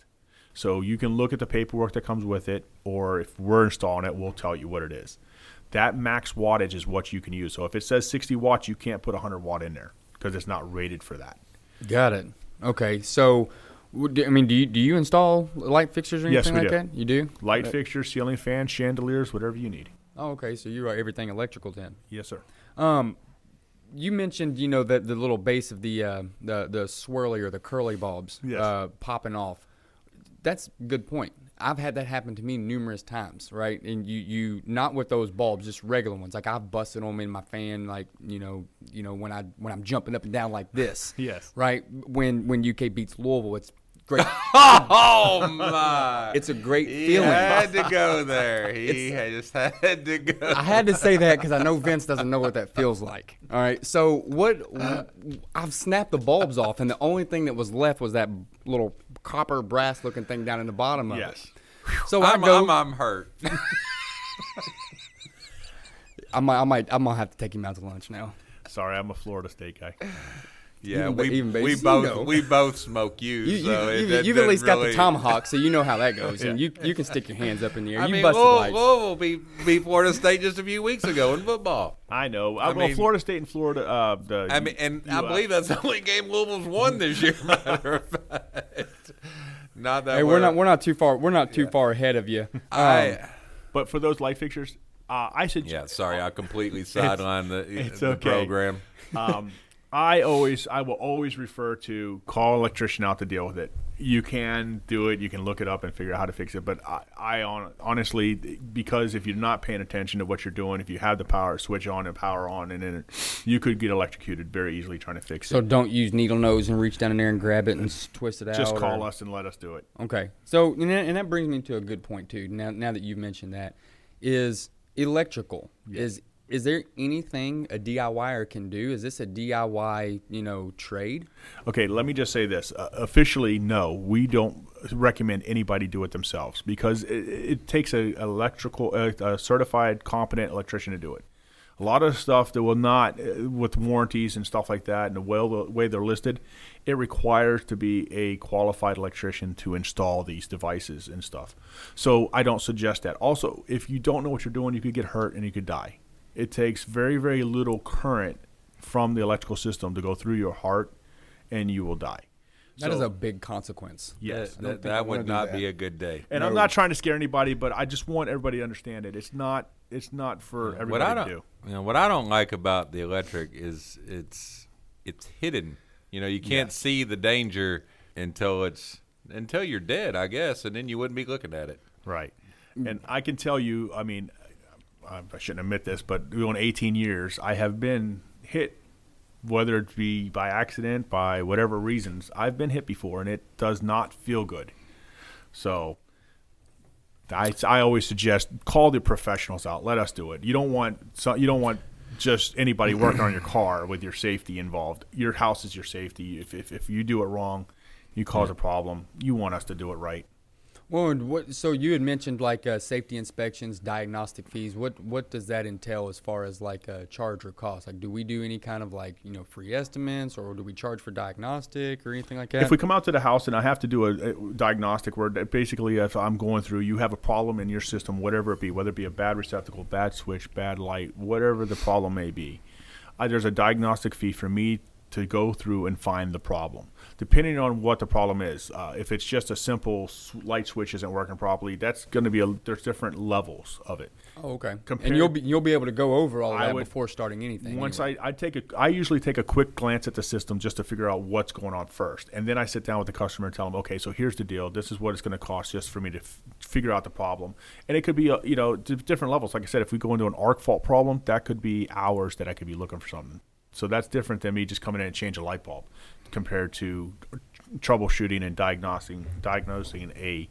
So you can look at the paperwork that comes with it, or if we're installing it, we'll tell you what it is. That max wattage is what you can use. So if it says 60 watts, you can't put 100 watt in there because it's not rated for that. got it. Okay, so I mean, do you do you install light fixtures or anything we like do. that? You do. Light fixtures, ceiling fans, chandeliers, whatever you need. Oh, okay. So you are everything electrical then. Yes, sir. Um, you mentioned you know that the little base of the uh, the the swirly or the curly bulbs Yes. uh, popping off. That's a good point. I've had that happen to me numerous times, right? And you you not with those bulbs, just regular ones. Like I've busted them in my fan, like you know you know when I when I'm jumping up and down like this. <laughs> Yes. Right when when UK beats Louisville, it's great. <laughs> oh my! it's a great he feeling. had to go <laughs> there. He had- just had to go. I had to say that because I know Vince doesn't know what that feels like. All right. So what? I've snapped the bulbs off, and the only thing that was left was that little copper brass looking thing down in the bottom of Yes. it. So I I'm, go. I'm, I'm hurt. <laughs> I might, I might, I'm gonna have to take him out to lunch now. Sorry, I'm a Florida State guy. Yeah, Even we, even we base- you both know. we both smoke you. You, you, so it- you, that you've at least doesn't got the tomahawk, so you know how that goes, <laughs> and you you can stick your hands up in the air. I you mean, busted Louisville, lights. Louisville beat, beat Florida State just a few weeks ago in football. I know. I I well, mean- Florida State and Florida. Uh, the I mean, and I believe that's the only game Louisville's won this year. <laughs> Matter of fact, not that Hey, we're not we're not too far we're not too far ahead of you. Um, I, <laughs> But for those light fixtures, uh, I should. yeah, sorry, I completely sidelined the, it's the okay. program. um, I always, I will always refer to call an electrician out to deal with it. You can do it. You can look it up and figure out how to fix it. But I, I on, honestly, because if you're not paying attention to what you're doing, if you have the power switch on and power on, and then you could get electrocuted very easily trying to fix so it. So don't use needle nose and reach down in there and grab it and twist it out. Just call or- us and let us do it. Okay. So and that, and that brings me to a good point too. Now now that you've mentioned that, is electrical is is there anything a DIYer can do? Is this a DIY you know trade? Okay, let me just say this. Uh, officially, no, we don't recommend anybody do it themselves because it, it takes a electrical, a, a certified, competent electrician to do it. A lot of stuff that will not, uh, with warranties and stuff like that, and the way, the way they're listed, it requires to be a qualified electrician to install these devices and stuff. So I don't suggest that. Also, if you don't know what you're doing, you could get hurt and you could die. It takes very, very little current from the electrical system to go through your heart, and you will die. That is So- a big consequence. yes. that, don't that would not that. be a good day. And I'm not trying to scare anybody, but I just want everybody to understand it. It's not. It's not for what everybody I to don't, do. You know, what I don't like about the electric is it's it's hidden. You know, you can't Yes. see the danger until it's until you're dead, I guess, and then you wouldn't be looking at it. Right. Mm. And I can tell you, I mean, I I shouldn't admit this, but doing 18 years, I have been hit, whether it be by accident, by whatever reasons. I've been hit before, and it does not feel good. So I, I always suggest call the professionals out. Let us do it. You don't want so, you don't want just anybody working on your car with your safety involved. Your house is your safety. If if, if you do it wrong, you cause a problem. You want us to do it right. Well, and what, so you had mentioned like uh, safety inspections, diagnostic fees. What what does that entail as far as like a charge or cost? Like, do we do any kind of like you know free estimates, or do we charge for diagnostic or anything like that? If we come out to the house and I have to do a, a diagnostic, where basically if I'm going through, you have a problem in your system, whatever it be, whether it be a bad receptacle, bad switch, bad light, whatever the problem may be, uh, there's a diagnostic fee for me to go through and find the problem depending on what the problem is. Uh, if it's just a simple light switch isn't working properly, that's going to be a, there's different levels of it. Oh, okay. Compared, and you'll be you'll be able to go over all that would, before starting anything. Once anyway. I, I take a I usually take a quick glance at the system just to figure out what's going on first, and then I sit down with the customer and tell them, okay, so here's the deal. This is what it's going to cost just for me to f- figure out the problem, and it could be a, you know different levels. Like I said, if we go into an arc fault problem, that could be hours that I could be looking for something. So that's different than me just coming in and change a light bulb compared to troubleshooting and diagnosing diagnosing a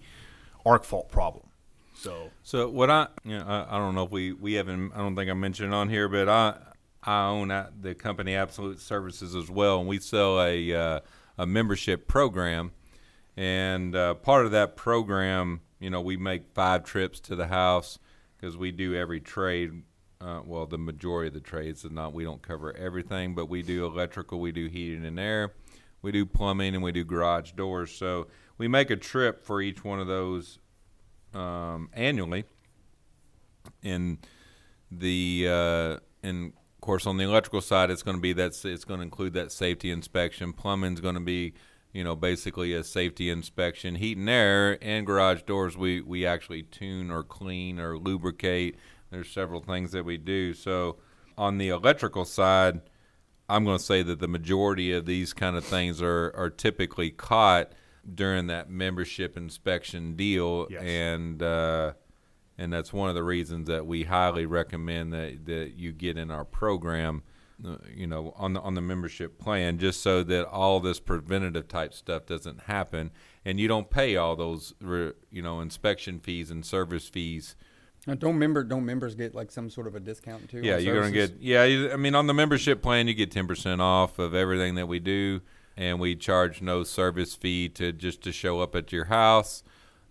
arc fault problem. So, so what I, you know, I, I, don't know if we, we haven't, I don't think I mentioned on here, but I, I own the company Absolute Services as well, and we sell a, uh, a membership program. And uh, part of that program, you know, we make five trips to the house because we do every trade. Uh, well, the majority of the trades, is not we don't cover everything, but we do electrical, we do heating and air, we do plumbing, and we do garage doors. So we make a trip for each one of those um, annually. In the uh, and of course on the electrical side, it's going to be that it's going to include that safety inspection. Plumbing's going to be you know basically a safety inspection. Heat and air and garage doors, we we actually tune or clean or lubricate. There's several things that we do. So on the electrical side I'm going to say that the majority of these kind of things are, are typically caught during that membership inspection deal, yes. and uh, and that's one of the reasons that we highly recommend that, that you get in our program. Uh, you know, on the on the membership plan, just so that all this preventative type stuff doesn't happen, and you don't pay all those, you know, inspection fees and service fees now, don't member don't members get like some sort of a discount too? Yeah, you're gonna get yeah. You, I mean, on the membership plan, you get ten percent off of everything that we do, and we charge no service fee to just to show up at your house.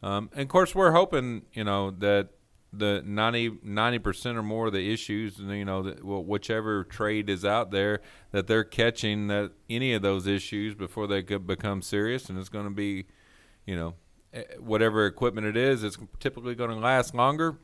Um, and of course, we're hoping you know that the 90 percent or more of the issues, you know, whichever trade is out there, that they're catching that any of those issues before they could become serious, and it's going to be, you know, eh, whatever equipment it is, it's typically going to last longer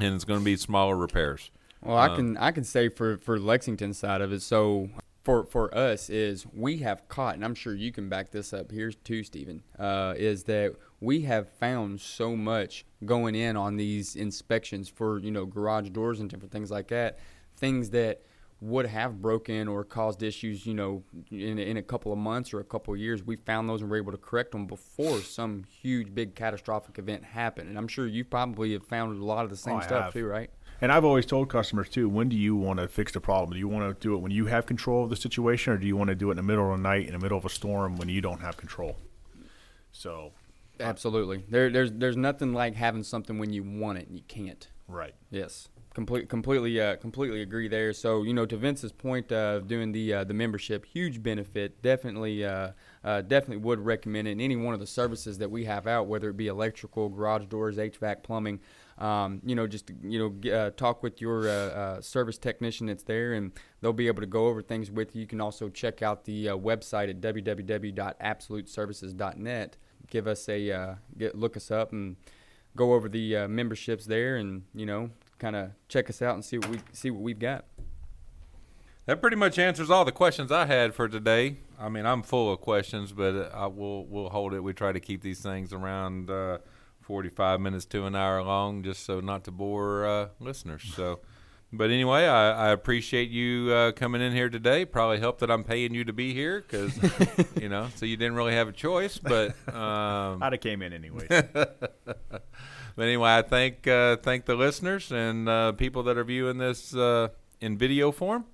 and it's going to be smaller repairs. Well, I um, can I can say for for Lexington side of it. So for for us is we have caught, and I'm sure you can back this up here too, Stephen. Uh, is that we have found so much going in on these inspections for you know garage doors and different things like that, things that would have broken or caused issues, you know, in, in a couple of months or a couple of years, we found those and were able to correct them before some huge, big, catastrophic event happened. And I'm sure you probably have found a lot of the same oh, stuff have. too, right? And I've always told customers too, when do you want to fix the problem? Do you want to do it when you have control of the situation, or do you want to do it in the middle of the night, in the middle of a storm, when you don't have control? So, absolutely, there, there's there's nothing like having something when you want it and you can't. Right. Yes. Complete, completely, uh, completely agree there. So you know, to Vince's point of doing the uh, the membership, huge benefit. Definitely, uh, uh, definitely would recommend it. Any one of the services that we have out, whether it be electrical, garage doors, HVAC, plumbing. Um, you know, just you know, uh, talk with your uh, uh, service technician that's there, and they'll be able to go over things with you. You can also check out the uh, website at www.absoluteservices.net. Give us a uh, get look us up and go over the memberships there, and you know, kind of check us out and see what we see what we've got. That pretty much answers all the questions I had for today. I mean, I'm full of questions, but I will we'll hold it. We try to keep these things around uh, 45 minutes to an hour long, just so not to bore uh, listeners. So, but anyway, I, I appreciate you uh, coming in here today. Probably helped that I'm paying you to be here because <laughs> you know, so you didn't really have a choice. But <laughs> um, I'd have came in anyway. <laughs> But anyway, I thank uh, thank the listeners and uh, people that are viewing this uh, in video form.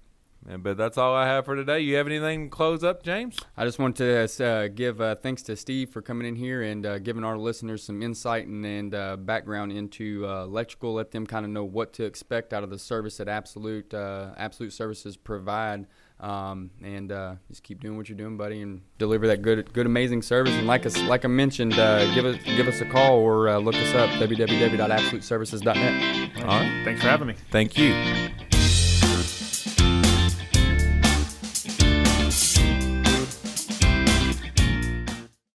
And, but that's all I have for today. You have anything to close up, James? I just want to uh, give uh, thanks to Steve for coming in here and uh, giving our listeners some insight and, and uh, background into uh, electrical. Let them kind of know what to expect out of the service that Absolute uh, Absolute Services provide. Um, and uh, just keep doing what you're doing, buddy, and deliver that good, good, amazing service. And like us, like I mentioned, uh, give us give us a call or uh, look us up www.absoluteservices.net. All right, thanks for having me. Thank you.